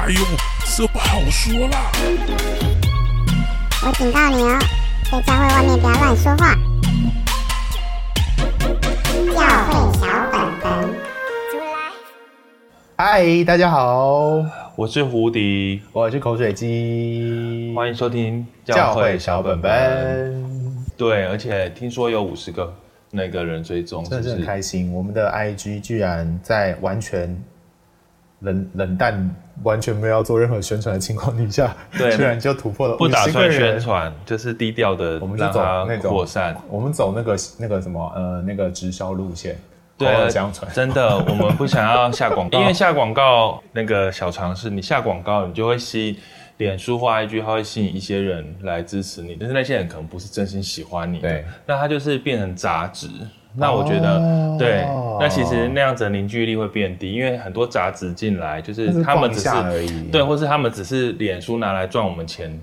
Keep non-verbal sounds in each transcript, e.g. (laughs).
哎呦，这不好说啦！我警告你哦，在教会外面不要乱说话。教会小本本，出来！嗨，大家好，我是胡迪，我是口水鸡，欢迎收听教会小本本。对，而且听说有五十个那个人追踪，真的是很开心。我们的 IG 居然在完全冷冷淡、完全没有要做任何宣传的情况底下，对，居然就突破了不打算宣传，就是低调的，我们就走那种扩散，我们走那个那个什么呃那个直销路线。对，这样传。真的，我们不想要下广告，(laughs) 因为下广告那个小尝试，你下广告，你就会吸引。脸书或 IG，它会吸引一些人来支持你，但是那些人可能不是真心喜欢你的，对，那他就是变成杂质。那我觉得，哦、对，那其实那样子的凝聚力会变低，因为很多杂质进来，就是他们只是，是而已，对，或是他们只是脸书拿来赚我们钱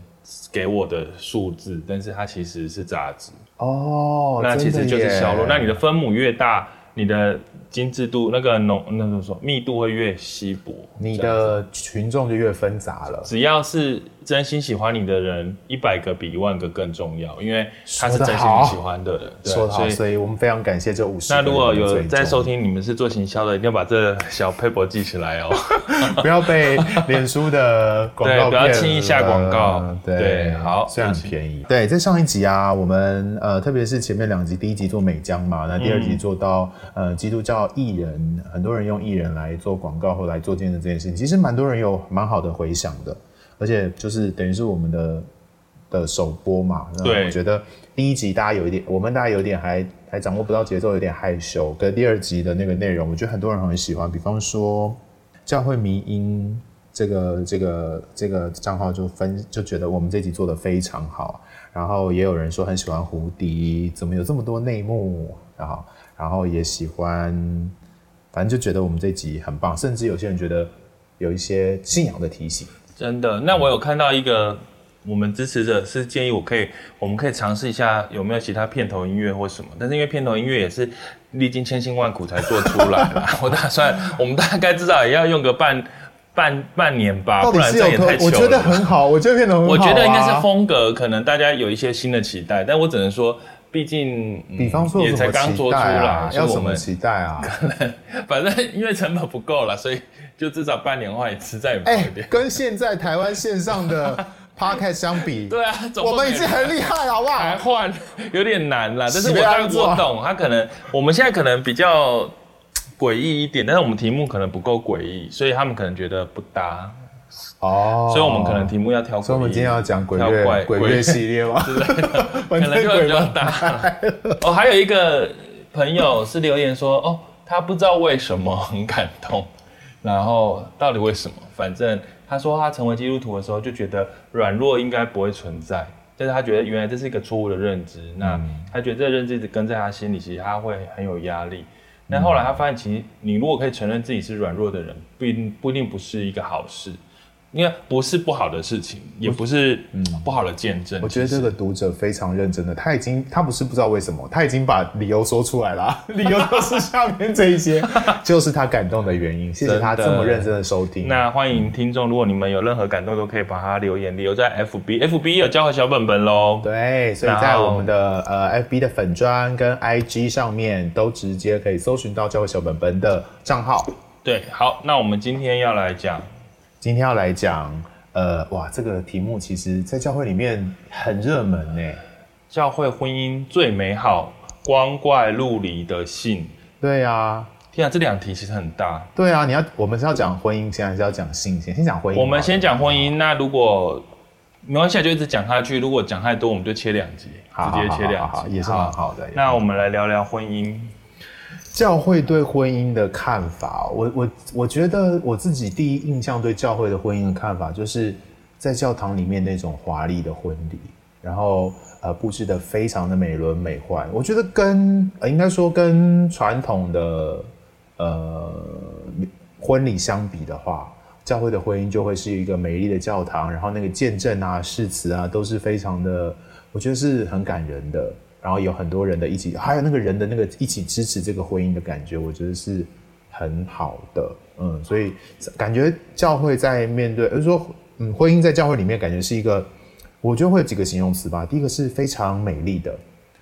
给我的数字，但是它其实是杂质。哦，那其实就是销路。那你的分母越大，你的。精致度那个浓，那个说密度会越稀薄，你的群众就越分杂了。只要是真心喜欢你的人，一百个比一万个更重要，因为他是真心喜欢的人。说得好，所以我们非常感谢这五十。那如果有在收听，你们是做行销的，一定要把这小 paper 记起来哦，(laughs) 不要被脸书的广告，不要轻易下广告。对，对，好，虽然很便宜。对，在上一集啊，我们呃，特别是前面两集，第一集做美妆嘛，那第二集做到、嗯、呃基督教。艺人，很多人用艺人来做广告或来做见证这件事情，其实蛮多人有蛮好的回响的，而且就是等于是我们的的首播嘛。对，我觉得第一集大家有一点，我们大家有点还还掌握不到节奏，有点害羞。跟第二集的那个内容，我觉得很多人很喜欢。比方说教会迷音这个这个这个账号就分就觉得我们这集做的非常好，然后也有人说很喜欢胡迪，怎么有这么多内幕，然后。然后也喜欢，反正就觉得我们这集很棒，甚至有些人觉得有一些信仰的提醒。真的，那我有看到一个我们支持者是建议我可以，我们可以尝试一下有没有其他片头音乐或什么，但是因为片头音乐也是历经千辛万苦才做出来啦，(laughs) 我打算我们大概至少也要用个半半半年吧，不然这也太久了。我觉得很好，我觉得片头很好啊，我觉得应该是风格，可能大家有一些新的期待，但我只能说。毕竟，比方说，也才刚做出来，要什么期待啊？可能，反正因为成本不够了，所以就至少半年的话也实在有点。哎，跟现在台湾线上的 (laughs) podcast 相比，对啊，我们已经很厉害了，好不好？还换有点难了，但是我当然我懂，他可能我们现在可能比较诡异一点，但是我们题目可能不够诡异，所以他们可能觉得不搭。哦，所以我们可能题目要挑，所以我们今天要讲鬼月鬼月系列吗？对，(laughs) 可能就会比较大。哦，还有一个朋友是留言说，哦，他不知道为什么很感动，然后到底为什么？反正他说他成为基督徒的时候就觉得软弱应该不会存在，但是他觉得原来这是一个错误的认知，那他觉得这个认知一直跟在他心里，其实他会很有压力。但后来他发现，其实你如果可以承认自己是软弱的人，不一定不一定不是一个好事。因为不是不好的事情，也不是嗯不好的见证。我觉得这个读者非常认真的，他已经他不是不知道为什么，他已经把理由说出来了，(laughs) 理由就是下面这一些，就是他感动的原因。谢谢他这么认真的收听。那欢迎听众，如果你们有任何感动，都可以把它留言留在 FB，FB 有教会小本本喽。对，所以在我们的呃 FB 的粉砖跟 IG 上面，都直接可以搜寻到教会小本本的账号。对，好，那我们今天要来讲。今天要来讲，呃，哇，这个题目其实，在教会里面很热门呢。教会婚姻最美好，光怪陆离的性。对啊，天啊，这两题其实很大。对啊，你要，我们是要讲婚姻，现在是要讲性，先先讲婚姻。我们先讲婚姻，那如果没关系，就一直讲下去。如果讲太多，我们就切两集，直接切两集，也是蛮好的。那我们来聊聊婚姻。教会对婚姻的看法，我我我觉得我自己第一印象对教会的婚姻的看法，就是在教堂里面那种华丽的婚礼，然后呃布置得非常的美轮美奂。我觉得跟应该说跟传统的呃婚礼相比的话，教会的婚姻就会是一个美丽的教堂，然后那个见证啊、誓词啊都是非常的，我觉得是很感人的。然后有很多人的一起，还有那个人的那个一起支持这个婚姻的感觉，我觉得是很好的。嗯，所以感觉教会在面对，就是说，嗯，婚姻在教会里面感觉是一个，我觉得会有几个形容词吧。第一个是非常美丽的，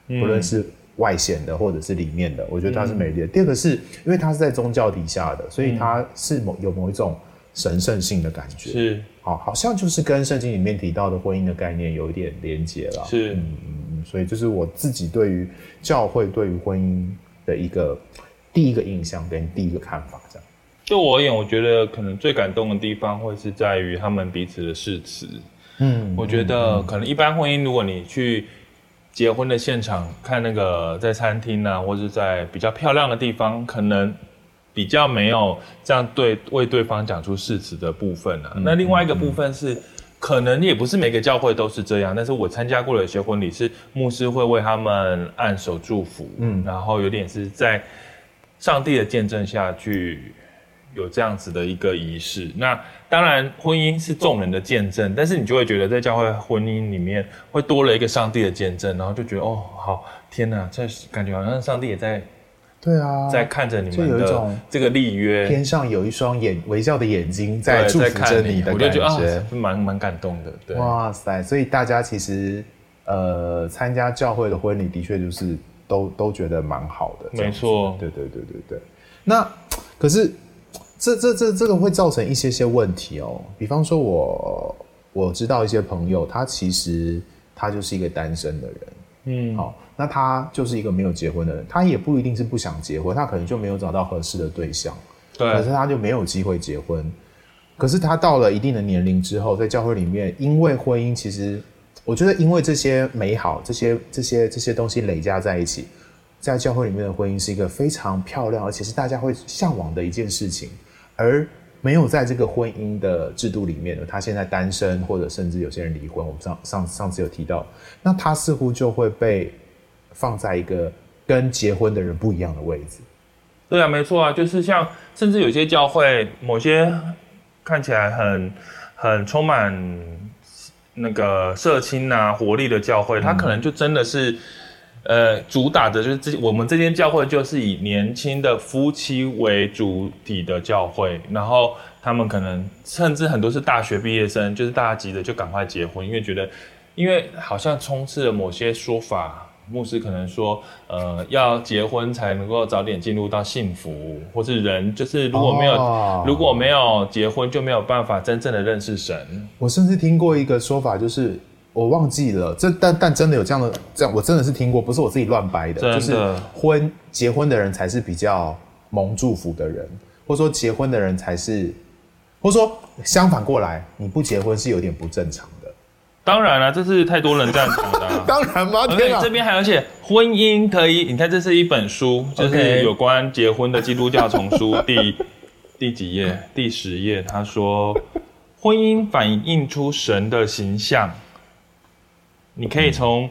不论是外显的或者是里面的，我觉得它是美丽的。嗯、第二个是因为它是在宗教底下的，所以它是某有某一种神圣性的感觉，是。好，好像就是跟圣经里面提到的婚姻的概念有一点连结了，是，嗯嗯，所以这是我自己对于教会对于婚姻的一个第一个印象跟第一个看法，这样。对我而言，我觉得可能最感动的地方会是在于他们彼此的誓词。嗯，我觉得可能一般婚姻，如果你去结婚的现场看那个在餐厅啊，或者在比较漂亮的地方，可能比较没有这样对为对方讲出誓词的部分啊。嗯、那另外一个部分是，可能也不是每个教会都是这样，但是我参加过的一些婚礼是牧师会为他们按手祝福，嗯，然后有点是在上帝的见证下去。有这样子的一个仪式，那当然婚姻是众人的见证，但是你就会觉得在教会婚姻里面会多了一个上帝的见证，然后就觉得哦，好天哪，这感觉好像上帝也在，对啊，在看着你们的这个立约，天上有一双眼微笑的眼睛在祝福着你的感觉，我就觉。得啊，蛮蛮感动的，对，哇塞，所以大家其实呃参加教会的婚礼的确就是都都觉得蛮好的，没错，对对对对对，那可是。这这这这个会造成一些些问题哦，比方说我我知道一些朋友，他其实他就是一个单身的人，嗯，好，那他就是一个没有结婚的人，他也不一定是不想结婚，他可能就没有找到合适的对象，对，可是他就没有机会结婚。可是他到了一定的年龄之后，在教会里面，因为婚姻，其实我觉得因为这些美好，这些这些这些东西累加在一起，在教会里面的婚姻是一个非常漂亮，而且是大家会向往的一件事情。而没有在这个婚姻的制度里面的，他现在单身，或者甚至有些人离婚。我们上上上次有提到，那他似乎就会被放在一个跟结婚的人不一样的位置。对啊，没错啊，就是像甚至有些教会，某些看起来很很充满那个社青啊活力的教会，他可能就真的是。呃，主打的就是这，我们这间教会就是以年轻的夫妻为主体的教会，然后他们可能甚至很多是大学毕业生，就是大家急着就赶快结婚，因为觉得，因为好像充斥了某些说法，牧师可能说，呃，要结婚才能够早点进入到幸福，或是人就是如果没有、哦、如果没有结婚就没有办法真正的认识神。我甚至听过一个说法，就是。我忘记了，这但但真的有这样的这样，我真的是听过，不是我自己乱掰的，的就是婚结婚的人才是比较蒙祝福的人，或者说结婚的人才是，或者说相反过来，你不结婚是有点不正常的。当然了，这是太多人这样讲的、啊。(laughs) 当然吗？对，这边还有写婚姻可以，你看这是一本书，就是有关结婚的基督教丛书，(laughs) 第第几页？第十页，他说婚姻反映出神的形象。你可以从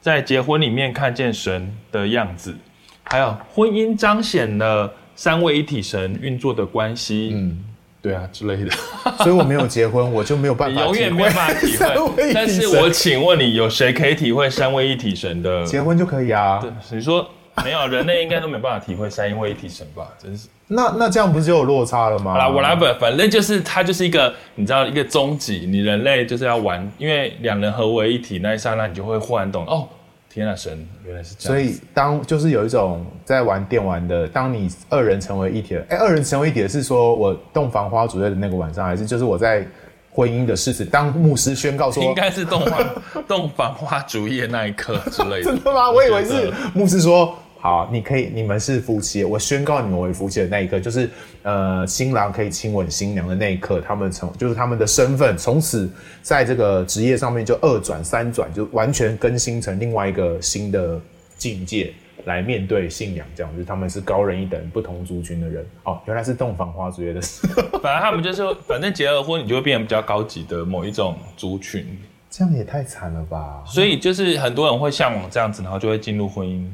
在结婚里面看见神的样子，还有婚姻彰显了三位一体神运作的关系，嗯，对啊之类的。(laughs) 所以我没有结婚，我就没有办法，永远没有办法体会。(laughs) 但是我请问你，有谁可以体会三位一体神的？结婚就可以啊？对，你说。没有，人类应该都没办法体会三位一体神吧？真是。那那这样不是就有落差了吗？好啦，我来本，反正就是它就是一个，你知道一个终极，你人类就是要玩，因为两人合为一体那一刹那，你就会忽然懂哦，天啊，神原来是这样。所以当就是有一种在玩电玩的，当你二人成为一体了，哎，二人成为一体的是说我洞房花烛夜的那个晚上，还是就是我在婚姻的誓词，当牧师宣告说，应该是洞房洞房花烛夜那一刻之类的。(laughs) 真的吗？我以为是牧师说。好，你可以，你们是夫妻，我宣告你们为夫妻的那一刻，就是呃，新郎可以亲吻新娘的那一刻，他们从就是他们的身份从此在这个职业上面就二转三转，就完全更新成另外一个新的境界来面对信仰，这样就是他们是高人一等，不同族群的人。哦，原来是洞房花烛夜的事，反正他们就是，反正结了婚，你就会变成比较高级的某一种族群，这样也太惨了吧？所以就是很多人会向往这样子，然后就会进入婚姻。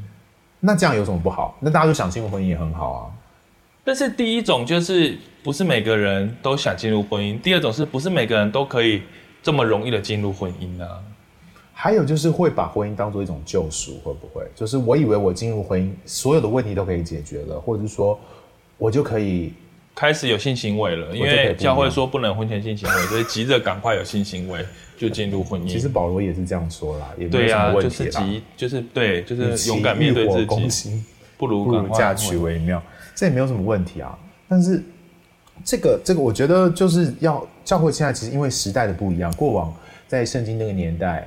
那这样有什么不好？那大家都想进入婚姻也很好啊。但是第一种就是不是每个人都想进入婚姻，第二种是不是每个人都可以这么容易的进入婚姻呢？还有就是会把婚姻当做一种救赎，会不会？就是我以为我进入婚姻，所有的问题都可以解决了，或者是说我就可以开始有性行为了，因为教会说不能婚前性行为，(laughs) 所以急着赶快有性行为就进入婚姻。其实保罗也是这样说啦，也没有什么问题啦。就是急，就是对，就是勇敢面对自己，不如不如嫁娶为妙，这也没有什么问题啊。但是这个这个，我觉得就是要教会现在其实因为时代的不一样，过往在圣经那个年代。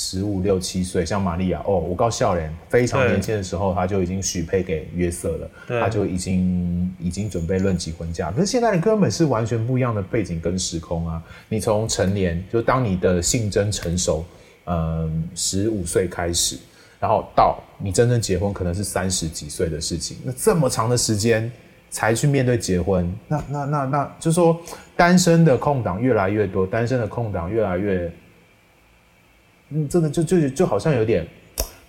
十五六七岁，像玛利亚哦，我告笑脸非常年轻的时候，他就已经许配给约瑟了，他就已经已经准备论及婚嫁。可是现在你根本是完全不一样的背景跟时空啊！你从成年，就当你的性征成熟，嗯，十五岁开始，然后到你真正结婚，可能是三十几岁的事情。那这么长的时间才去面对结婚，那那那那，就是说单身的空档越来越多，单身的空档越来越。嗯，真的就就就好像有点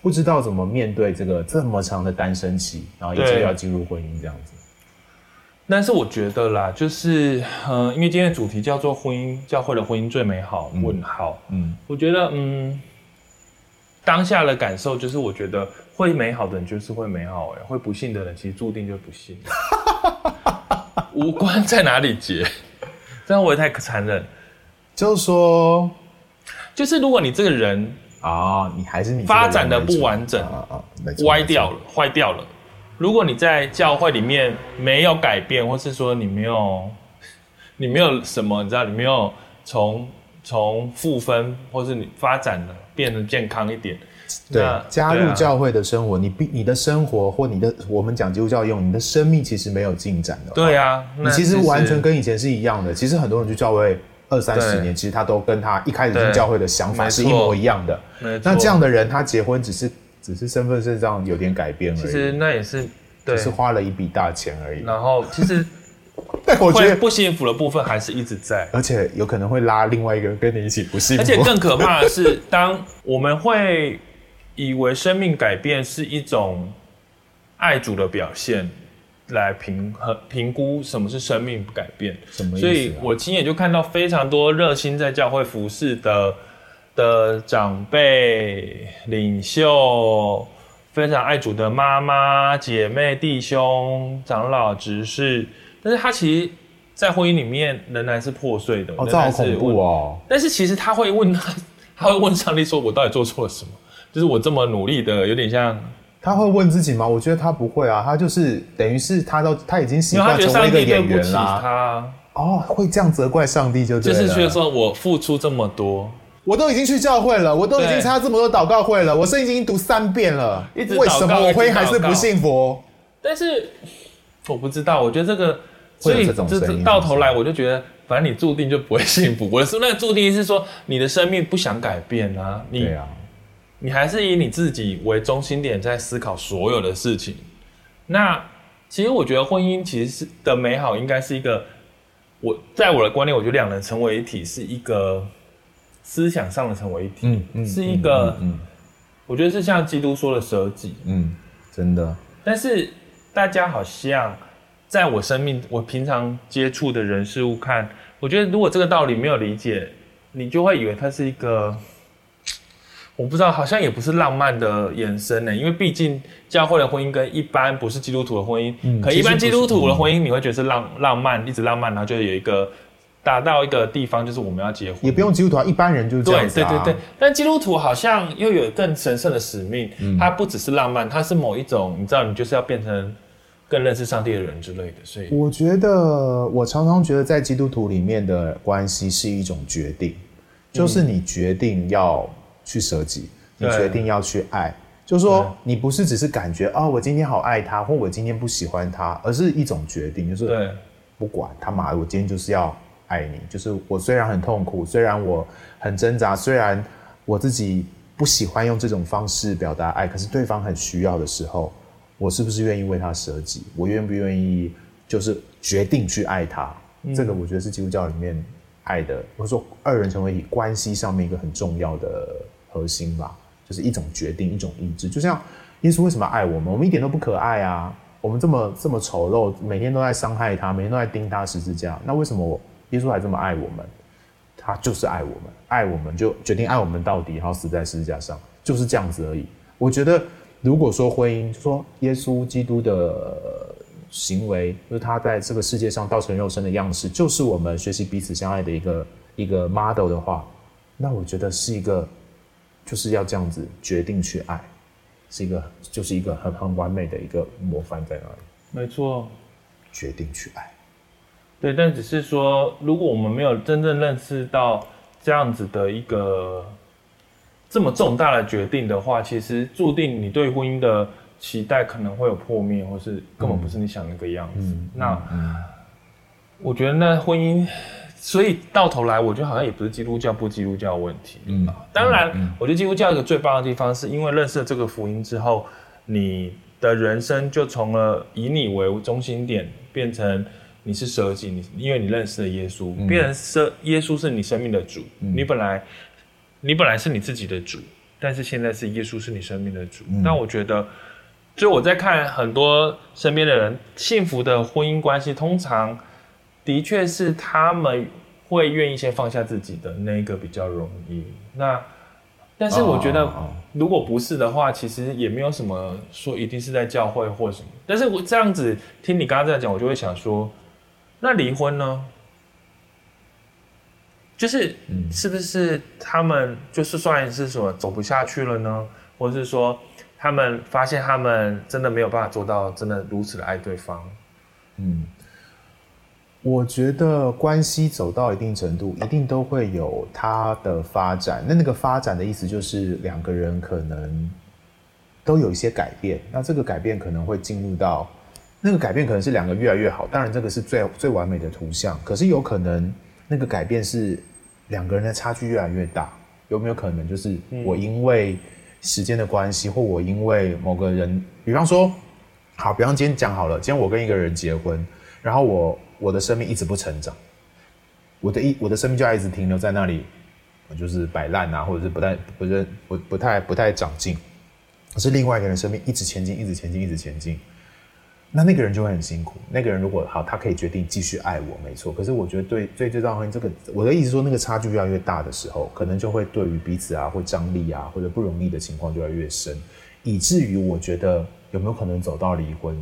不知道怎么面对这个这么长的单身期，然后一直要进入婚姻这样子。但是我觉得啦，就是嗯，因为今天的主题叫做婚姻，教会的婚姻最美好？问号。嗯，我觉得嗯，当下的感受就是，我觉得会美好的人就是会美好，哎，会不幸的人其实注定就不幸。(laughs) 无关在哪里结，这样我也太残忍。就是说。就是如果你这个人啊、哦，你还是你发展的不完整，啊啊、歪掉了，坏掉了。如果你在教会里面没有改变，或是说你没有，(laughs) 你没有什么，你知道，你没有从从负分，或是你发展的变得健康一点，对，加入教会的生活，你必你的生活或你的我们讲基督教用，你的生命其实没有进展的。对啊，你其实完全跟以前是一样的。其实很多人去教会。二三十年，其实他都跟他一开始进教会的想法是一模一样的。那这样的人，他结婚只是只是身份证上有点改变而已。其实那也是，只是花了一笔大钱而已。然后其实，(laughs) 我觉得不幸福的部分还是一直在，而且有可能会拉另外一个人跟你一起不幸福。而且更可怕的是，当我们会以为生命改变是一种爱主的表现。来评和评估什么是生命改变，什么意思啊？所以我亲眼就看到非常多热心在教会服侍的的长辈领袖，非常爱主的妈妈姐妹弟兄长老执事，但是他其实，在婚姻里面仍然是破碎的。哦，这好恐怖哦！但是其实他会问他，(laughs) 他会问上帝说：“我到底做错了什么？就是我这么努力的，有点像。”他会问自己吗？我觉得他不会啊，他就是等于是他都他已经习惯成为一个演员啦。他哦，会这样责怪上帝就对了。就是觉得说我付出这么多，我都已经去教会了，我都已经参加这么多祷告会了，我圣经已经读三遍了，一直为什么我会还是不幸福？但是我不知道，我觉得这个，所以这到头来我就觉得，反正你注定就不会幸福。我的那个注定是说，你的生命不想改变啊，你啊。你还是以你自己为中心点在思考所有的事情。那其实我觉得婚姻其实是的美好，应该是一个我在我的观念，我觉得两人成为一体是一个思想上的成为一体，嗯嗯，是一个，嗯，我觉得是像基督说的舍己，嗯，真的。但是大家好像在我生命，我平常接触的人事物看，我觉得如果这个道理没有理解，你就会以为它是一个。我不知道，好像也不是浪漫的延伸呢，因为毕竟教会的婚姻跟一般不是基督徒的婚姻，嗯、可一般基督徒的婚姻你会觉得是浪浪漫，一直浪漫，然后就有一个达到一个地方，就是我们要结婚，也不用基督徒，一般人就是这样子、啊、对对对对，但基督徒好像又有更神圣的使命，嗯、它不只是浪漫，它是某一种，你知道，你就是要变成更认识上帝的人之类的。所以我觉得，我常常觉得在基督徒里面的关系是一种决定，就是你决定要。去舍己，你决定要去爱，就是说你不是只是感觉啊、哦，我今天好爱他，或我今天不喜欢他，而是一种决定，就是不管他妈的，我今天就是要爱你。就是我虽然很痛苦，虽然我很挣扎，虽然我自己不喜欢用这种方式表达爱，可是对方很需要的时候，我是不是愿意为他舍己？我愿不愿意就是决定去爱他？嗯、这个我觉得是基督教里面爱的，或者说二人成为一关系上面一个很重要的。核心吧，就是一种决定，一种意志。就像耶稣为什么爱我们？我们一点都不可爱啊！我们这么这么丑陋，每天都在伤害他，每天都在钉他十字架。那为什么耶稣还这么爱我们？他就是爱我们，爱我们就决定爱我们到底，然后死在十字架上，就是这样子而已。我觉得，如果说婚姻，说耶稣基督的行为，就是他在这个世界上道成肉身的样式，就是我们学习彼此相爱的一个一个 model 的话，那我觉得是一个，就是要这样子决定去爱，是一个就是一个很很完美的一个模范在那里。没错，决定去爱。对，但只是说，如果我们没有真正认识到这样子的一个这么重大的决定的话，其实注定你对婚姻的期待可能会有破灭，或是根本不是你想那个样子。嗯、那、嗯、我觉得那婚姻，所以到头来，我觉得好像也不是基督教不基督教的问题。嗯，当然，嗯、我觉得基督教一个最棒的地方，是因为认识了这个福音之后，你的人生就从了以你为中心点，变成。你是舍己，你因为你认识了耶稣，嗯、变成舍耶稣是你生命的主。嗯、你本来你本来是你自己的主，但是现在是耶稣是你生命的主。那、嗯、我觉得，就我在看很多身边的人幸福的婚姻关系，通常的确是他们会愿意先放下自己的那个比较容易。那但是我觉得，如果不是的话，其实也没有什么说一定是在教会或什么。但是我这样子听你刚刚这样讲，我就会想说。那离婚呢？就是是不是他们就是算是什么走不下去了呢？或者是说他们发现他们真的没有办法做到真的如此的爱对方？嗯，我觉得关系走到一定程度，一定都会有它的发展。那那个发展的意思就是两个人可能都有一些改变。那这个改变可能会进入到。那个改变可能是两个越来越好，当然这个是最最完美的图像。可是有可能那个改变是两个人的差距越来越大，有没有可能就是我因为时间的关系，或我因为某个人，比方说，好，比方今天讲好了，今天我跟一个人结婚，然后我我的生命一直不成长，我的一我的生命就要一直停留在那里，就是摆烂啊，或者是不太不是不不太不太长进，可是另外一个人生命一直前进，一直前进，一直前进。那那个人就会很辛苦。那个人如果好，他可以决定继续爱我，没错。可是我觉得对最最重要的这个，我的意思说，那个差距越来越大的时候，可能就会对于彼此啊，或张力啊，或者不容易的情况就越来越深，以至于我觉得有没有可能走到离婚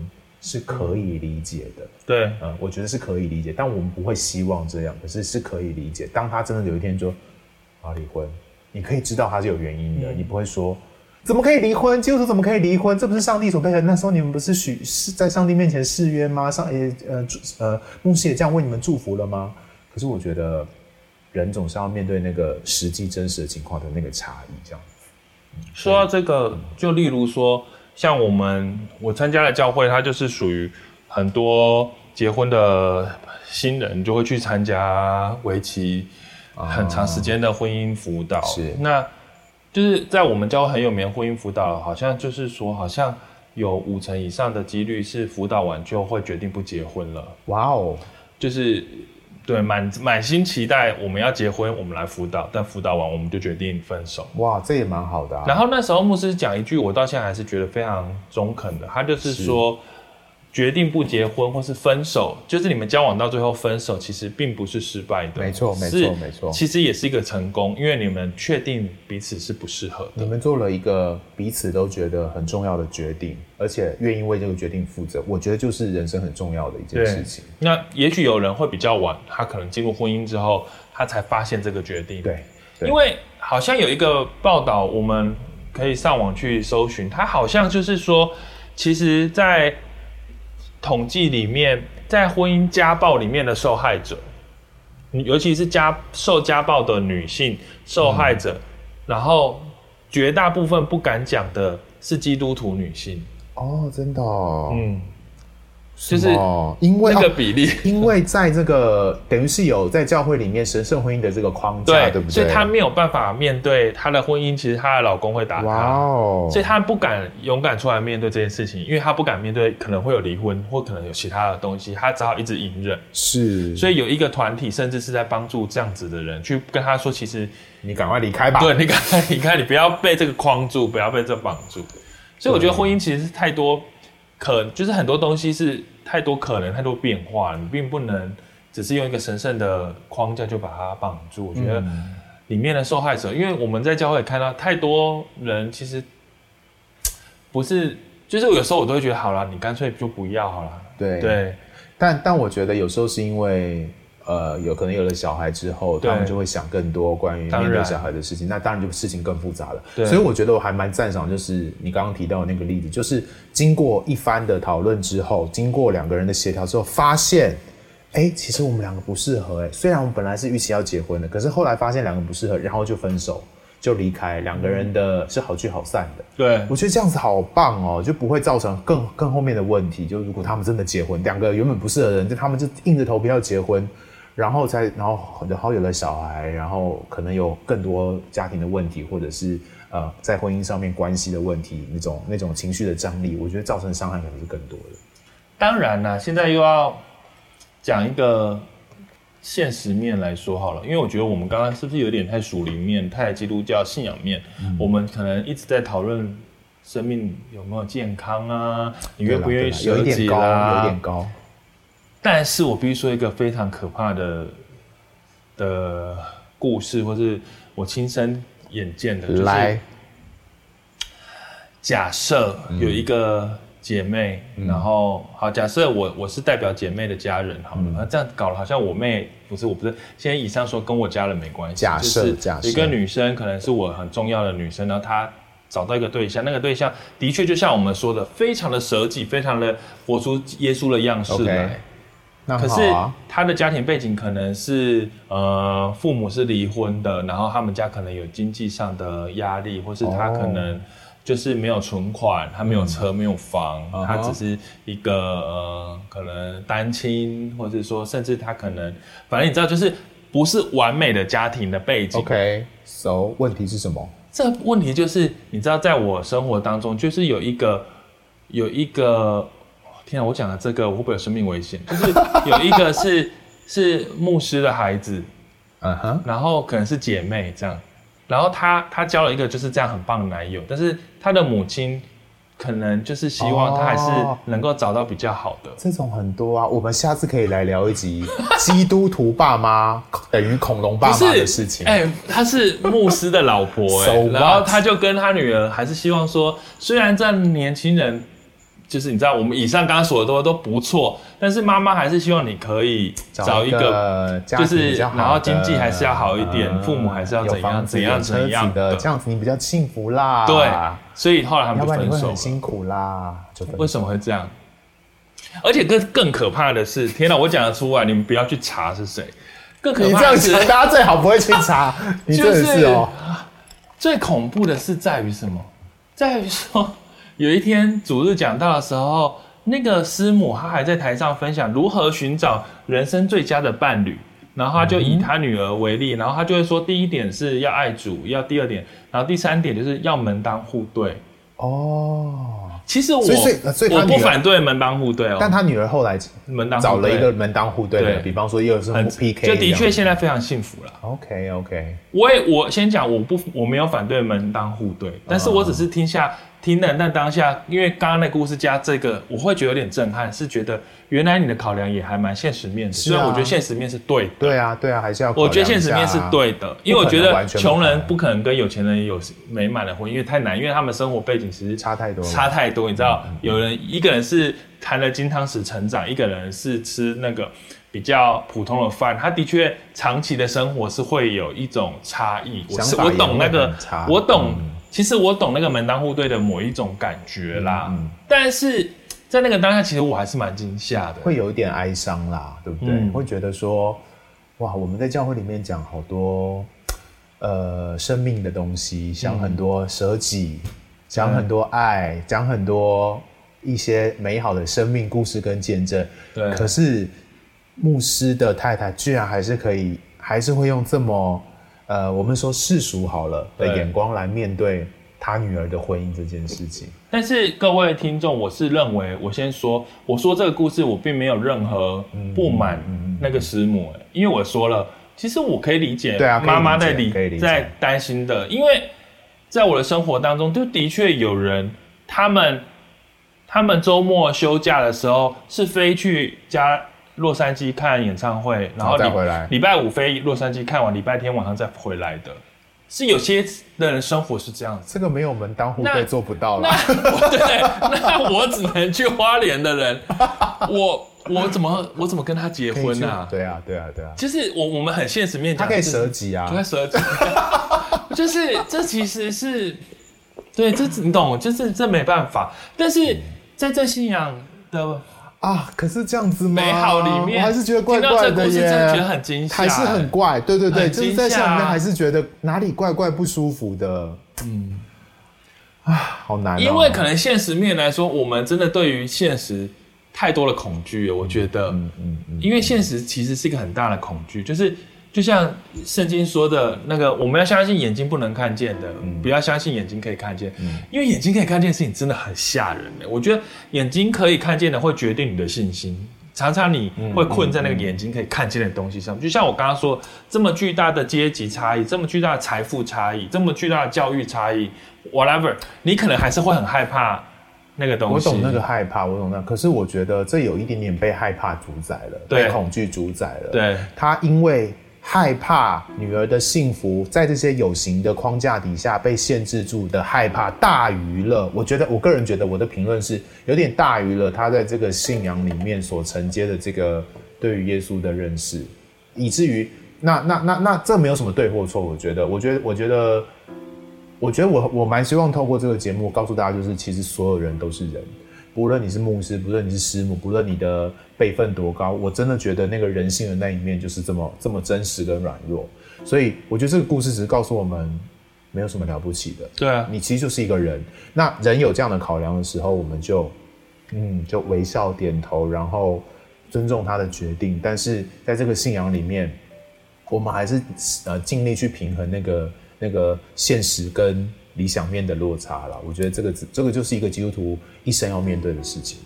是可以理解的。对，嗯，我觉得是可以理解，但我们不会希望这样，可是是可以理解。当他真的有一天说啊离婚，你可以知道他是有原因的，嗯、你不会说。怎么可以离婚？基督徒怎么可以离婚？这不是上帝所配合？那时候你们不是许是在上帝面前誓约吗？上也呃呃牧师也这样为你们祝福了吗？可是我觉得人总是要面对那个实际真实的情况的那个差异，这样子。说到这个，就例如说，像我们我参加的教会，它就是属于很多结婚的新人就会去参加为期很长时间的婚姻辅导。是那。就是在我们教会很有名婚姻辅导，好像就是说，好像有五成以上的几率是辅导完就会决定不结婚了。哇哦，就是对满满心期待我们要结婚，我们来辅导，但辅导完我们就决定分手。哇，这也蛮好的啊。然后那时候牧师讲一句，我到现在还是觉得非常中肯的，他就是说。决定不结婚或是分手，就是你们交往到最后分手，其实并不是失败的，没错，没错，没错。其实也是一个成功，因为你们确定彼此是不适合的。你们做了一个彼此都觉得很重要的决定，而且愿意为这个决定负责。我觉得就是人生很重要的一件事情。那也许有人会比较晚，他可能进入婚姻之后，他才发现这个决定。对，对，因为好像有一个报道，我们可以上网去搜寻，他好像就是说，其实，在统计里面，在婚姻家暴里面的受害者，尤其是家受家暴的女性受害者，嗯、然后绝大部分不敢讲的是基督徒女性。哦，真的、哦，嗯。就是因为这个比例，(laughs) 因为在这个等于是有在教会里面神圣婚姻的这个框架，对，对不对？所以她没有办法面对她的婚姻，其实她的老公会打她，哇哦！所以她不敢勇敢出来面对这件事情，因为她不敢面对可能会有离婚或可能有其他的东西，她只好一直隐忍。是，所以有一个团体甚至是在帮助这样子的人，去跟她说，其实你赶快离开吧，对，(laughs) 你赶快离开，你不要被这个框住，不要被这绑住。所以我觉得婚姻其实是太多。可就是很多东西是太多可能，太多变化，你并不能只是用一个神圣的框架就把它绑住。我觉得里面的受害者，因为我们在教会看到太多人，其实不是就是有时候我都会觉得，好了，你干脆就不要好了。对对，但但我觉得有时候是因为。呃，有可能有了小孩之后，他们就会想更多关于面对小孩的事情，那当然就事情更复杂了。对，所以我觉得我还蛮赞赏，就是你刚刚提到的那个例子，就是经过一番的讨论之后，经过两个人的协调之后，发现，哎、欸，其实我们两个不适合。哎，虽然我们本来是预期要结婚的，可是后来发现两个不适合，然后就分手，就离开，两个人的是好聚好散的。对，我觉得这样子好棒哦，就不会造成更更后面的问题。就如果他们真的结婚，两个原本不适合的人，就他们就硬着头皮要结婚。然后才，然后然后有了小孩，然后可能有更多家庭的问题，或者是呃在婚姻上面关系的问题，那种那种情绪的张力，我觉得造成的伤害可能是更多的。当然啦，现在又要讲一个现实面来说好了，因为我觉得我们刚刚是不是有点太属灵面、太基督教信仰面？嗯、我们可能一直在讨论生命有没有健康啊，你愿不愿意舍己啦，有点高。但是我必须说一个非常可怕的的故事，或是我亲身眼见的，就是假设有一个姐妹，嗯、然后好，假设我我是代表姐妹的家人，好了，那、嗯、这样搞了，好像我妹不是，我不是，现在以上说跟我家人没关系，假设假设。一个女生可能是我很重要的女生，然后她找到一个对象，那个对象的确就像我们说的，非常的舍己，非常的活出耶稣的样式来。可是他的家庭背景可能是呃父母是离婚的，然后他们家可能有经济上的压力，或是他可能就是没有存款，他没有车没有房，他只是一个呃可能单亲，或者说甚至他可能反正你知道就是不是完美的家庭的背景。OK，so 问题是什么？这问题就是你知道在我生活当中就是有一个有一个。天啊，我讲的这个我会不会有生命危险？就是有一个是是牧师的孩子，嗯哼，然后可能是姐妹这样，然后他他交了一个就是这样很棒的男友，但是他的母亲可能就是希望他还是能够找到比较好的。哦，这种很多啊，我们下次可以来聊一集基督徒爸妈等于恐龙爸妈的事情。哎、欸，他是牧师的老婆哎、(laughs) 然后他就跟他女儿还是希望说，虽然这年轻人。就是你知道，我们以上刚刚说的都都不错，但是妈妈还是希望你可以找一个，就是然后经济还是要好一点，父母还是要怎样怎样怎样的，这样子你比较幸福啦。对，所以后来他们就分手。要不然你会很辛苦啦，就为什么会这样？而且更更可怕的是，天哪，我讲得出来，你们不要去查是谁。更可怕的是，大家最好不会去查。(laughs) 你真的是哦。最恐怖的是在于什么？在于说。有一天主日讲到的时候，那个师母她还在台上分享如何寻找人生最佳的伴侣，然后她就以她女儿为例，然后她就会说，第一点是要爱主，要第二点，然后第三点就是要门当户对。哦。其实我所以所以我不反对门当户对哦，但他女儿后来门当找了一个门当户对的，比方说又是 PK，就的确现在非常幸福了。OK OK，我也我先讲，我不我没有反对门当户对，但是我只是听下听了，但当下因为刚刚那故事加这个，我会觉得有点震撼，是觉得原来你的考量也还蛮现实面的，虽然我觉得现实面是对的，对啊对啊，还是要我觉得现实面是对的，因为我觉得穷人不可能跟有钱人有美满的婚姻，因为太难，因为他们生活背景其实差太多，差太多。你知道，有人一个人是含了金汤匙成长，一个人是吃那个比较普通的饭，他的确长期的生活是会有一种差异。我是我懂那个，我懂，其实我懂那个门当户对的某一种感觉啦。但是在那个当下，其实我还是蛮惊吓的，会有一点哀伤啦，对不对？会觉得说，哇，我们在教会里面讲好多呃生命的东西，讲很多舍己。讲很多爱，讲很多一些美好的生命故事跟见证。对。可是牧师的太太居然还是可以，还是会用这么呃，我们说世俗好了的眼光来面对他女儿的婚姻这件事情。但是各位听众，我是认为，我先说，我说这个故事，我并没有任何不满那个师母，因为我说了，其实我可以理解，对啊，妈妈在理在担心的，因为。在我的生活当中，就的确有人，他们他们周末休假的时候是飞去加洛杉矶看演唱会，然后礼拜五飞洛杉矶看完，礼拜天晚上再回来的。是有些的人生活是这样子。这个没有门当户对做不到了。那 (laughs) 对，那我只能去花莲的人，(laughs) 我我怎么我怎么跟他结婚呢、啊？对啊，对啊，对啊。就是我我们很现实面讲，他可以舍己啊，他舍己。(laughs) 就是这其实是，对，这你懂，就是这没办法。但是在这信仰的。啊！可是这样子美好里面，我还是觉得怪怪的耶，真的觉得很惊吓，还是很怪。对对对，就是在下面还是觉得哪里怪怪不舒服的。嗯，啊，好难哦。因为可能现实面来说，我们真的对于现实太多的恐惧了。我觉得，嗯嗯嗯，因为现实其实是一个很大的恐惧，就是。就像圣经说的那个，我们要相信眼睛不能看见的，嗯、不要相信眼睛可以看见，嗯、因为眼睛可以看见的事情真的很吓人。我觉得眼睛可以看见的会决定你的信心，常常你会困在那个眼睛可以看见的东西上。就像我刚刚说，这么巨大的阶级差异，这么巨大的财富差异，这么巨大的教育差异，whatever，你可能还是会很害怕那个东西。我懂那个害怕，我懂那個，可是我觉得这有一点点被害怕主宰了，对被恐惧主宰了。对，他因为。害怕女儿的幸福在这些有形的框架底下被限制住的害怕大于了，我觉得我个人觉得我的评论是有点大于了他在这个信仰里面所承接的这个对于耶稣的认识，以至于那那那那这没有什么对或错，我觉得，我觉得我觉得我觉得我我蛮希望透过这个节目告诉大家，就是其实所有人都是人。不论你是牧师，不论你是师母，不论你的辈分多高，我真的觉得那个人性的那一面就是这么这么真实跟软弱。所以我觉得这个故事只是告诉我们，没有什么了不起的。对啊，你其实就是一个人。那人有这样的考量的时候，我们就嗯，就微笑点头，然后尊重他的决定。但是在这个信仰里面，我们还是呃尽力去平衡那个那个现实跟。理想面的落差了，我觉得这个这个就是一个基督徒一生要面对的事情。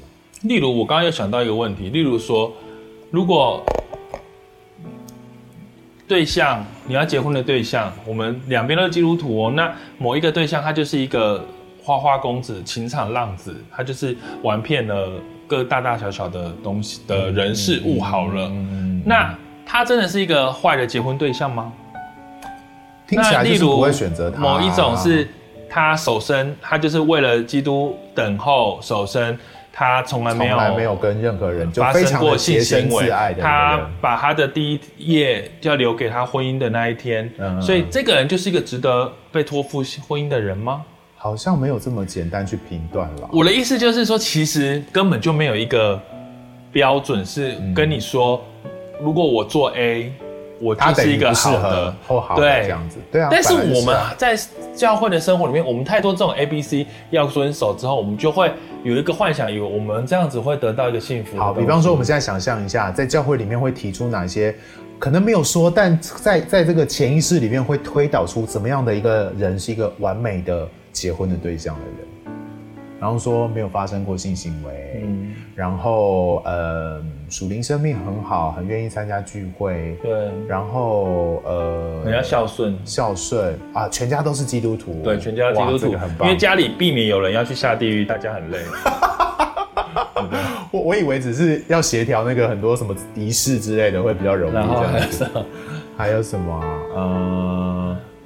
例如，我刚刚又想到一个问题，例如说，如果对象你要结婚的对象，我们两边都是基督徒哦，那某一个对象他就是一个花花公子、情场浪子，他就是玩遍了各大大小小的东西的人事物好了，那他真的是一个坏的结婚对象吗？听起来就是不会选择他。某一种是。他守身，他就是为了基督等候守身。他从来没有从来没有跟任何人发生过性行为。他把他的第一页就要留给他婚姻的那一天。嗯，所以这个人就是一个值得被托付婚姻的人吗？好像没有这么简单去评断了。我的意思就是说，其实根本就没有一个标准是跟你说，嗯、如果我做 A。我就是一个好的，好对这样子，对啊。但是我们在教会的生活里面，我们太多这种 A B C 要遵守之后，我们就会有一个幻想，以为我们这样子会得到一个幸福。好，比方说我们现在想象一下，在教会里面会提出哪些可能没有说，但在在这个潜意识里面会推导出怎么样的一个人是一个完美的结婚的对象的人。然后说没有发生过性行为，嗯，然后呃属灵生命很好，很愿意参加聚会，对，然后呃很要孝顺，孝顺啊，全家都是基督徒，对，全家基督徒，这个很棒，因为家里避免有人要去下地狱，大家很累。(laughs) 我我以为只是要协调那个很多什么仪式之类的会比较容易，这样子，还有什么？啊？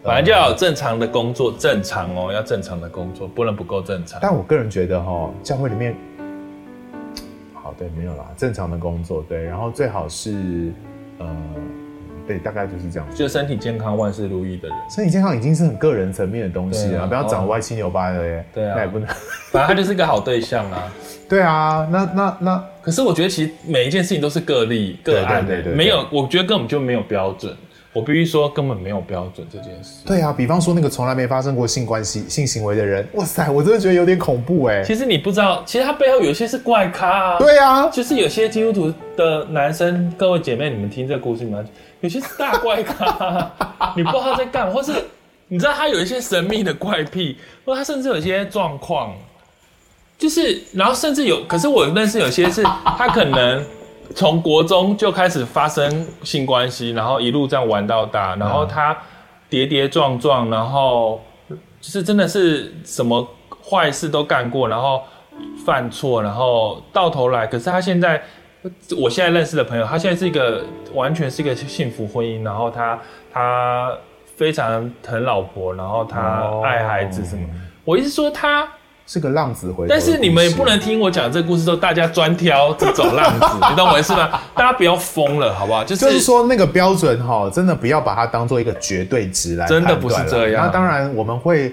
嗯。反正就要有正常的工作，正常哦，要正常的工作，不能不够正常。但我个人觉得哈，教会里面，好，对，没有啦，正常的工作，对，然后最好是，呃，对，大概就是这样，就身体健康、万事如意的人。身体健康已经是很个人层面的东西了，啊、不要长歪七扭八的耶。对啊，那也不能。(laughs) 反正他就是一个好对象啊。(laughs) 对啊，那那那，可是我觉得其实每一件事情都是个例、个案的，对对对对对，没有，我觉得根本就没有标准。我必须说，根本没有标准这件事。对啊，比方说那个从来没发生过性关系、性行为的人，哇塞，我真的觉得有点恐怖哎。其实你不知道，其实他背后有些是怪咖啊。对啊，就是有些基督徒的男生，各位姐妹，你们听这个故事吗？有些是大怪咖，(laughs) 你不知道他在干，或是你知道他有一些神秘的怪癖，或他甚至有一些状况，就是然后甚至有，可是我认识有些是他可能。从国中就开始发生性关系，然后一路这样玩到大，然后他跌跌撞撞，然后就是真的是什么坏事都干过，然后犯错，然后到头来，可是他现在，我现在认识的朋友，他现在是一个完全是一个幸福婚姻，然后他他非常疼老婆，然后他爱孩子什么。哦、我意思说他是个浪子回头，但是你们也不能听我讲这个故事之后，大家专挑这种浪子，(laughs) 你懂我意思吗？大家不要疯了，好不好？就是、就是说那个标准哈，真的不要把它当做一个绝对值来，真的不是这样。那当然我们会。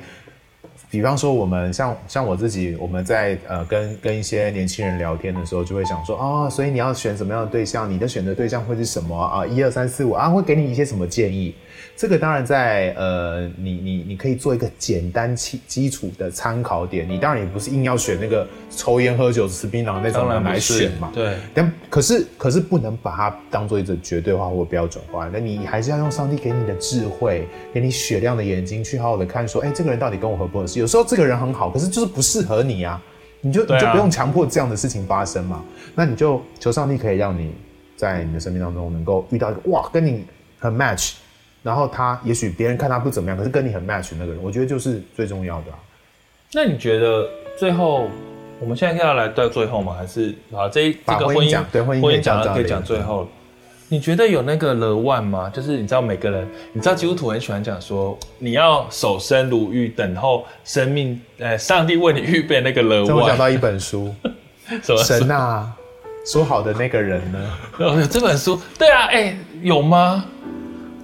比方说，我们像像我自己，我们在呃跟跟一些年轻人聊天的时候，就会想说啊、哦，所以你要选什么样的对象？你的选择对象会是什么啊？一二三四五啊，会给你一些什么建议？这个当然在呃，你你你可以做一个简单基基础的参考点。你当然也不是硬要选那个抽烟喝酒吃槟榔那种人来选嘛。对。但可是可是不能把它当做一种绝对化或标准化。那你还是要用上帝给你的智慧，给你雪亮的眼睛去好好的看，说，哎，这个人到底跟我合不合适？有时候这个人很好，可是就是不适合你啊。你就你就不用强迫这样的事情发生嘛。那你就求上帝可以让你在你的生命当中能够遇到一个哇，跟你很 match。然后他也许别人看他不怎么样，可是跟你很 match 那个人，我觉得就是最重要的啊。那你觉得最后我们现在要来到最后吗？还是啊这一这个婚姻对婚姻讲可以讲最后？你觉得有那个 the one 吗？就是你知道每个人，你知道基督徒很喜欢讲说，你要守身如玉，等候生命，呃，上帝为你预备那个 the one。我讲到一本书，(laughs) 什么神啊，说好的那个人呢？(laughs) 有这本书，对啊，哎，有吗？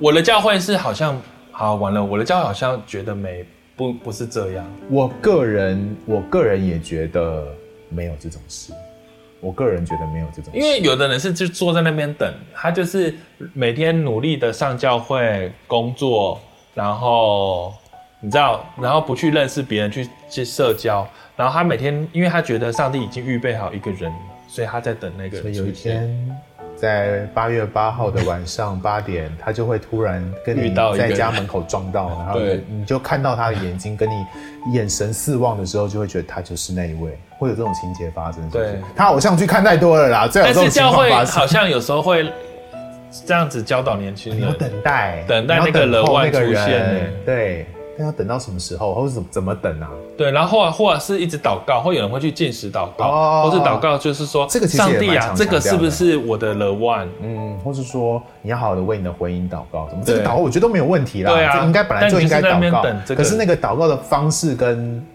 我的教会是好像好完了，我的教会好像觉得没不不是这样。我个人我个人也觉得没有这种事，我个人觉得没有这种事。因为有的人是就坐在那边等，他就是每天努力的上教会工作，然后你知道，然后不去认识别人，去去社交，然后他每天，因为他觉得上帝已经预备好一个人，所以他在等那个人。所以有一天。在八月八号的晚上八点，他就会突然跟你在家门口撞到，然后你就看到他的眼睛，跟你眼神四望的时候，就会觉得他就是那一位，会有这种情节发生。对，他偶像剧看太多了啦，这种情况发生。好像有时候会这样子教导年轻人，要等待，等待那个人外出现。对。那要等到什么时候，或者怎么怎么等啊？对，然后或或者是一直祷告，或有人会去进食祷告，哦、或是祷告，就是说，这个上帝啊，这个是不是我的 the one？嗯，或是说你要好好的为你的婚姻祷告，什么这个祷告我觉得都没有问题啦。对啊，应该本来就应该祷告。这个、可是那个祷告的方式跟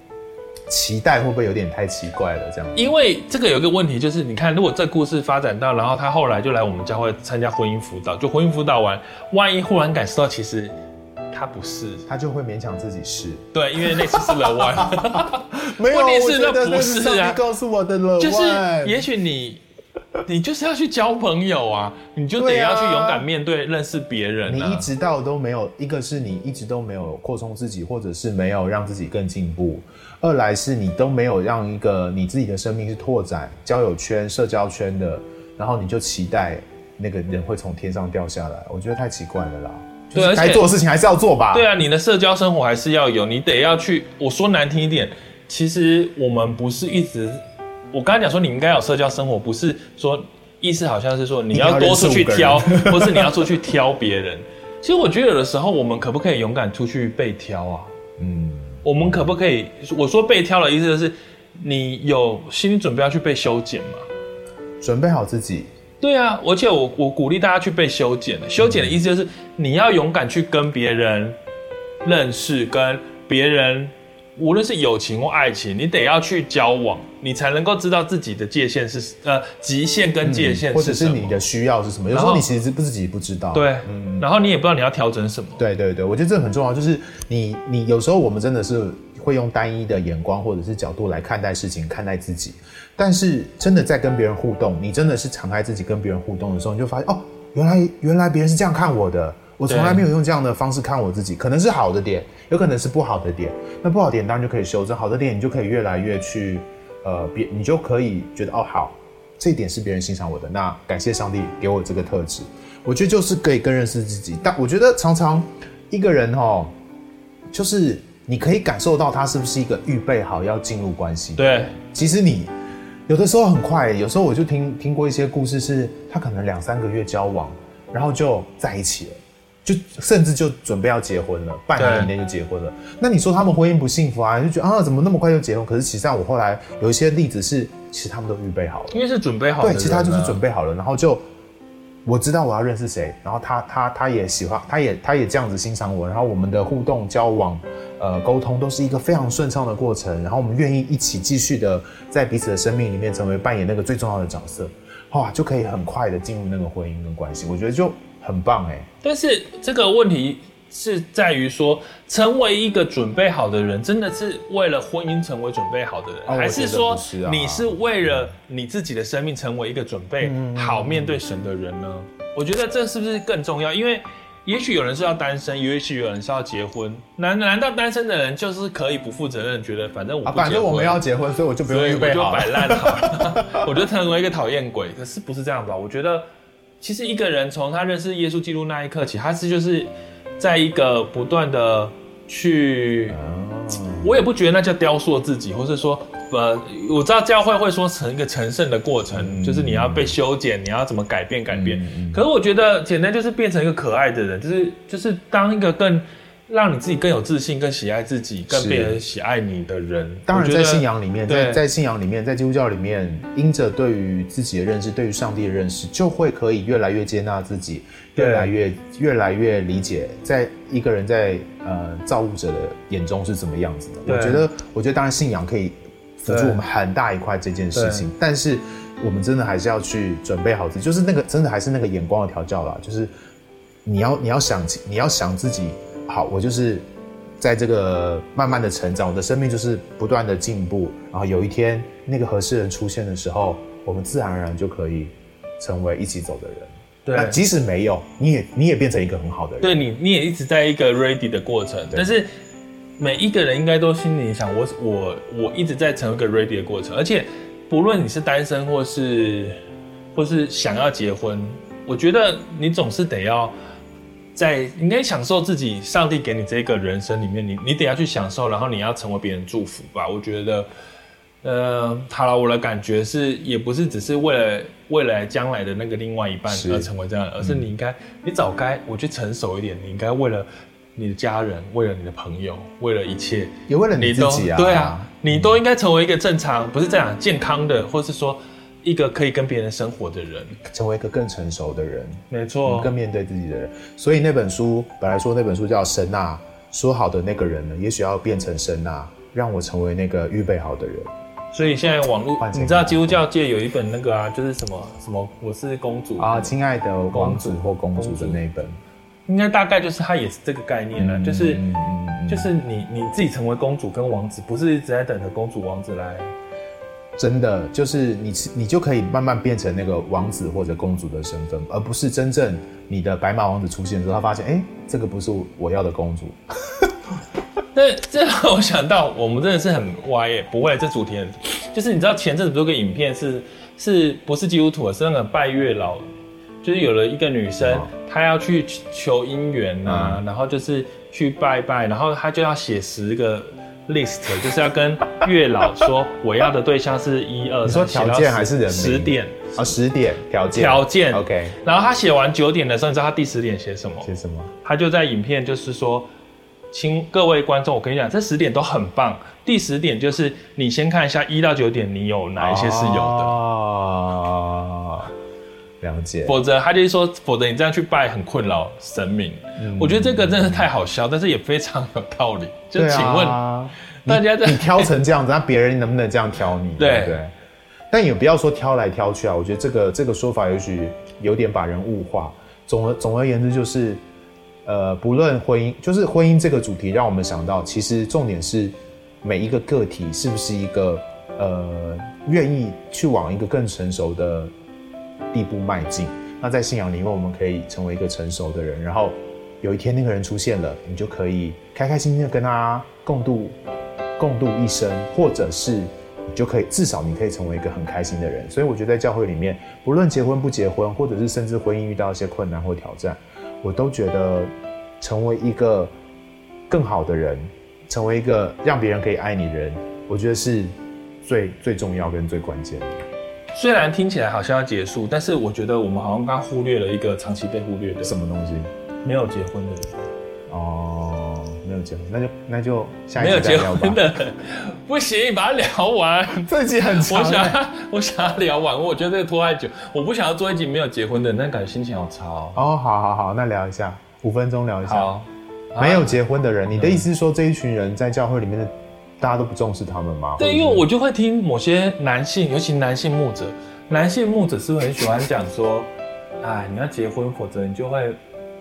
期待会不会有点太奇怪了？这样？因为这个有一个问题，就是你看，如果这故事发展到，然后他后来就来我们教会参加婚姻辅导，就婚姻辅导完，万一忽然感受到其实。他不是，他就会勉强自己是。对，因为那次是 the one。(laughs) 没有，问题是那不是啊？告诉我的 one。就是，也许你，你就是要去交朋友啊，你就得要去勇敢面对，认识别人啊。你一直到都没有，一个是你一直都没有扩充自己，或者是没有让自己更进步；二来是你都没有让一个你自己的生命是拓展交友圈、社交圈的，然后你就期待那个人会从天上掉下来，我觉得太奇怪了啦。对，该做的事情还是要做吧。对啊，你的社交生活还是要有，你得要去。我说难听一点，其实我们不是一直，我刚才讲说你应该有社交生活，不是说意思好像是说你要多出去挑，(laughs) 或是你要出去挑别人。其实我觉得有的时候我们可不可以勇敢出去被挑啊？嗯，我们可不可以？我说被挑的意思就是你有心理准备要去被修剪吗？准备好自己。对啊，而且我我鼓励大家去被修剪的。修剪的意思就是你要勇敢去跟别人认识，跟别人无论是友情或爱情，你得要去交往，你才能够知道自己的界限是呃极限跟界限是什么，或者是你的需要是什么。有时候你其实不自己不知道。对，嗯，然后你也不知道你要调整什么。对对对，我觉得这很重要，就是你你有时候我们真的是。会用单一的眼光或者是角度来看待事情，看待自己。但是真的在跟别人互动，你真的是敞开自己跟别人互动的时候，你就发现哦，原来原来别人是这样看我的，我从来没有用这样的方式看我自己。可能是好的点，有可能是不好的点。那不好的点当然就可以修正，好的点你就可以越来越去呃，别你就可以觉得哦，好，这一点是别人欣赏我的。那感谢上帝给我这个特质，我觉得就是可以更认识自己。但我觉得常常一个人哦，就是。你可以感受到他是不是一个预备好要进入关系？对，其实你有的时候很快，有时候我就听听过一些故事，是他可能两三个月交往，然后就在一起了，就甚至就准备要结婚了，半年以内就结婚了。那你说他们婚姻不幸福啊？你就觉得啊，怎么那么快就结婚？可是其实上我后来有一些例子是，其实他们都预备好了，因为是准备好了，对，其实他就是准备好了，然后就我知道我要认识谁，然后他他他也喜欢，他也他也这样子欣赏我，然后我们的互动交往，呃，沟通都是一个非常顺畅的过程，然后我们愿意一起继续的在彼此的生命里面成为扮演那个最重要的角色，哇，就可以很快的进入那个婚姻跟关系，我觉得就很棒哎。但是这个问题是在于说，成为一个准备好的人，真的是为了婚姻成为准备好的人，啊、还是说你是为了你自己的生命成为一个准备好面对神的人呢？嗯、我觉得这是不是更重要？因为。也许有人是要单身，也许有人是要结婚。难难道单身的人就是可以不负责任，觉得反正我不结婚、啊、反正我们要结婚，所以我就不用预备好，我就摆烂好了。(laughs) 我就成为一个讨厌鬼。可是不是这样吧？我觉得，其实一个人从他认识耶稣基督那一刻起，他是就是在一个不断的去，我也不觉得那叫雕塑自己，或是说。呃，我知道教会会说成一个成圣的过程，嗯、就是你要被修剪，你要怎么改变改变。可是我觉得简单就是变成一个可爱的人，就是就是当一个更让你自己更有自信、更喜爱自己、更被人喜爱你的人。当然，在信仰里面，在在信仰里面，在基督教里面，因着对于自己的认识，对于上帝的认识，就会可以越来越接纳自己，越来越越来越理解，在一个人在呃造物者的眼中是怎么样子的。我觉得，我觉得当然信仰可以。辅助我们很大一块这件事情，但是我们真的还是要去准备好自己，就是那个真的还是那个眼光的调教啦，就是你要你要想你要想自己好，我就是在这个慢慢的成长，我的生命就是不断的进步，然后有一天那个合适人出现的时候，我们自然而然就可以成为一起走的人。对，那即使没有，你也你也变成一个很好的人。对你，你也一直在一个 ready 的过程，但是。每一个人应该都心里想，我我我一直在成为一个 ready 的过程，而且不论你是单身或是或是想要结婚，我觉得你总是得要在应该享受自己上帝给你这个人生里面，你你得要去享受，然后你要成为别人祝福吧。我觉得，呃，好了，我的感觉是，也不是只是为了未来将来的那个另外一半而成为这样，是而是你应该，你早该我去成熟一点，你应该为了。你的家人，为了你的朋友，为了一切，也为了你自己啊！对啊，你都应该成为一个正常，不是这样健康的，或是说一个可以跟别人生活的人，成为一个更成熟的人。没错，更面对自己的人。所以那本书本来说那本书叫神啊，说好的那个人呢，也许要变成神啊，让我成为那个预备好的人。所以现在网络，你知道基督教界有一本那个啊，就是什么什么，我是公主啊，亲爱的王子或公主的那一本。应该大概就是他也是这个概念了，嗯、就是、嗯、就是你你自己成为公主跟王子，不是一直在等着公主王子来。真的就是你你就可以慢慢变成那个王子或者公主的身份，而不是真正你的白马王子出现的时候，他发现哎、欸，这个不是我要的公主。(laughs) 那这让我想到，我们真的是很歪耶，不会这主题很，就是你知道前阵子不是有个影片是是不是基督徒，是那个拜月老。就是有了一个女生，她要去求姻缘啊，然后就是去拜拜，然后她就要写十个 list，就是要跟月老说我要的对象是一二说条件还是人名？十点啊，十点条件。条件 OK。然后她写完九点的时候，你知道她第十点写什么？写什么？她就在影片就是说，请各位观众，我跟你讲，这十点都很棒。第十点就是你先看一下一到九点你有哪一些是有的。哦了解，否则他就是说，否则你这样去拜很困扰神明。嗯、我觉得这个真的是太好笑，但是也非常有道理。就请问、啊、大家在，你挑成这样子，那别人能不能这样挑你？(laughs) 对，对不对？但也不要说挑来挑去啊。我觉得这个这个说法也许有点把人物化。总而总而言之，就是呃，不论婚姻，就是婚姻这个主题，让我们想到，其实重点是每一个个体是不是一个呃，愿意去往一个更成熟的。地步迈进，那在信仰里面，我们可以成为一个成熟的人。然后有一天那个人出现了，你就可以开开心心的跟他共度共度一生，或者是你就可以至少你可以成为一个很开心的人。所以我觉得在教会里面，不论结婚不结婚，或者是甚至婚姻遇到一些困难或挑战，我都觉得成为一个更好的人，成为一个让别人可以爱你的人，我觉得是最最重要跟最关键的。虽然听起来好像要结束，但是我觉得我们好像刚忽略了一个长期被忽略的什么东西？没有结婚的人。哦，没有结结婚，那就那就下一没有结集再聊吧婚。的，不行，把它聊完。(laughs) 这一集很长我欸，想要，我想要聊完，我觉得这个拖太久，我不想要做一集没有结婚的，那感觉心情好差哦。哦，好好好，那聊一下，五分钟聊一下。好，没有啊结婚的人，你的意思是说这一群人在教会里面的大家都不重视他们吗？对，因为我就会听某些男性，尤其男性牧者，男性牧者是不是很喜欢讲说，(sighs) 哎，你要结婚，否则你就会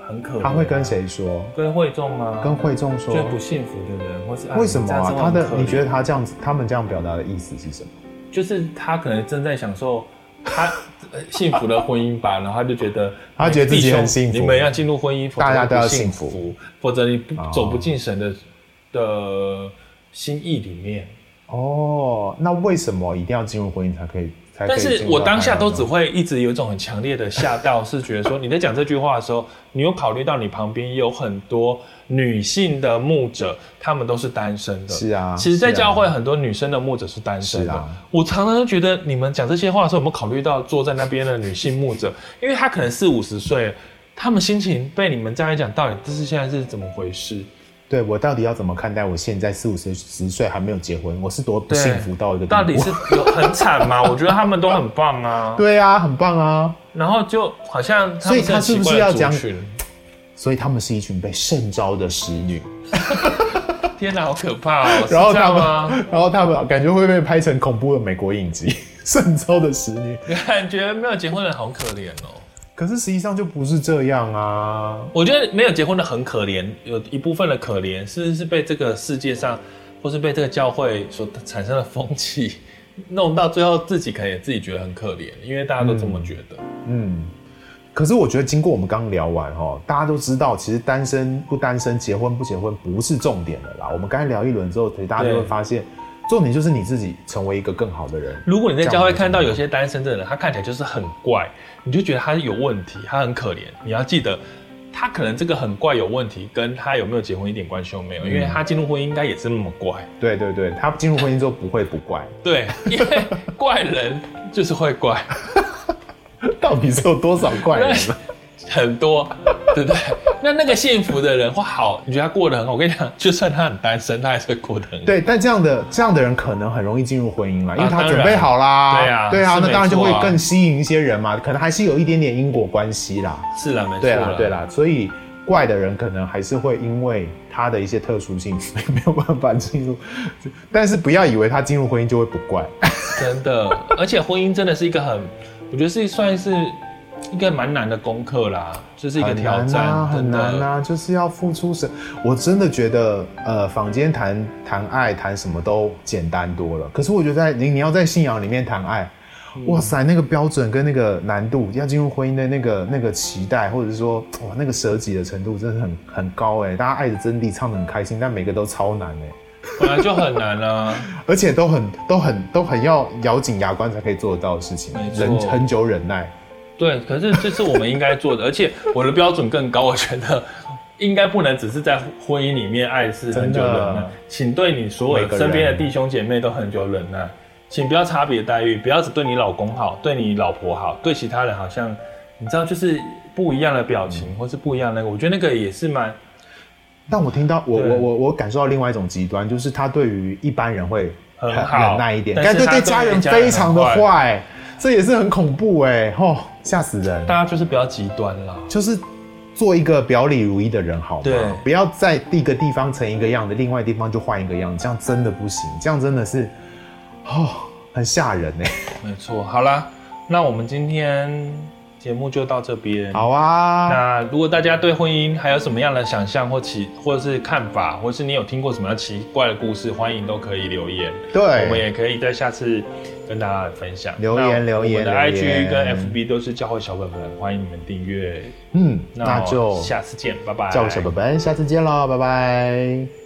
很可怜。他会跟？谁说？跟会众吗？跟会众说就不幸福的人，或是为什么啊？他的你觉得得他这样子，他们这样表达的意思是什么？就是他可能正在享受他 (laughs) 呃幸福的婚姻吧，然后他就觉得 (laughs) 他觉得自己很幸福你们要进入婚姻，大家都要不幸幸福，否则你不哦走不进神的的心意里面。哦，那为什么一定要进入婚姻才可以？才可以但是我当下都只会一直有一种很强烈的吓到，(laughs) 是觉得说你在讲这句话的时候，你有考虑到你旁边有很多女性的牧者，他们都是单身的。是啊其实，在教会很多女生的牧者是单身的。啊我常常都觉得你们讲这些话的时候，有没有考虑到坐在那边的女性牧者？因为她可能四五十岁，她们心情被你们这样一讲，到底这是现在是怎么回事？对我到底要怎么看待我现在四五十十岁还没有结婚，我是多不幸福到一个？到底是有很惨吗？我觉得他们都很棒啊。(laughs) 对啊，很棒啊！然后就好像所以他是不是要讲所以他们是一群被圣招的使女，(laughs) 天哪，好可怕哦！(laughs) 然后他们？，然后他们感觉会被拍成恐怖的美国影集《圣招的使女》，感觉没有结婚的人好可怜哦。可是实际上就不是这样啊。我觉得没有结婚的很可怜，有一部分的可怜是是被这个世界上，或是被这个教会所产生的风气 (laughs) 弄到最后，自己可能也自己觉得很可怜，因为大家都这么觉得。嗯，可是我觉得经过我们刚聊完哈，大家都知道，其实单身不单身、结婚不结婚不是重点的啦。我们刚才聊一轮之后，大家就会发现，重点就是你自己成为一个更好的人。如果你在教会看到有些单身的人，他看起来就是很怪，你就觉得他有问题，他很可怜。你要记得，他可能这个很怪有问题，跟他有没有结婚一点关系都没有，因为他进入婚姻应该也是那么怪。对对对，他进入婚姻之后不会不怪，对，(laughs) 因为怪人就是会怪。(laughs) 到底是有多少怪人呢？(laughs) 很多，对不对？那那个幸福的人或好，你觉得他过得很好？我跟你讲，就算他很单身，他还是会过得很好。对，但这样的这样的人可能很容易进入婚姻了，因为他准备好啦。对啊对啊，是那当然就会更吸引一些人嘛，可能还是有一点点因果关系啦。是啦，没错对啦，对啦，所以怪的人可能还是会因为他的一些特殊性，所 (laughs) 以没有办法进入。但是不要以为他进入婚姻就会不怪。真的，而且婚姻真的是一个很，我觉得是算是一个蛮难的功课啦，就是一个挑战，很难啊，很难啊，就是要付出什？我真的觉得，呃，坊间谈谈爱谈什么都简单多了。可是我觉得在你你要在信仰里面谈爱，嗯哇塞，那个标准跟那个难度，要进入婚姻的那个那个期待，或者是说哇那个舍己的程度，真的很很高哎。大家爱的真谛唱的很开心，但每个都超难哎，本来就很难啊。(laughs) 而且都很都很都很要咬紧牙关才可以做得到的事情忍很久忍耐。对，可是这是我们应该做的，(laughs) 而且我的标准更高，我觉得应该不能只是在婚姻里面爱是很久忍耐。请对你所有身边的弟兄姐妹都很久忍耐，请不要差别待遇，不要只对你老公好，对你老婆好，对其他人好像你知道就是不一样的表情，或是不一样的那个，我觉得那个也是蛮但我听到我我我我感受到另外一种极端，就是他对于一般人会很好。忍耐一点，但是对对家人非常的坏，这也是很恐怖哎，吼吓死人！大家就是不要极端啦。就是做一个表里如一的人好吗？对不要在一个地方成一个样的，另外地方就换一个样，这样真的不行，这样真的是哦很吓人哎。没错，好啦，那我们今天节目就到这边。好啊，那如果大家对婚姻还有什么样的想象或奇或者是看法，或是你有听过什么样奇怪的故事，欢迎都可以留言。对我们也可以在下次跟大家分享留言留言我们的 IG 跟 FB 都是教会小本本，欢迎你们订阅。嗯，那就下次见，拜拜。教会小本本，下次见喽，拜拜。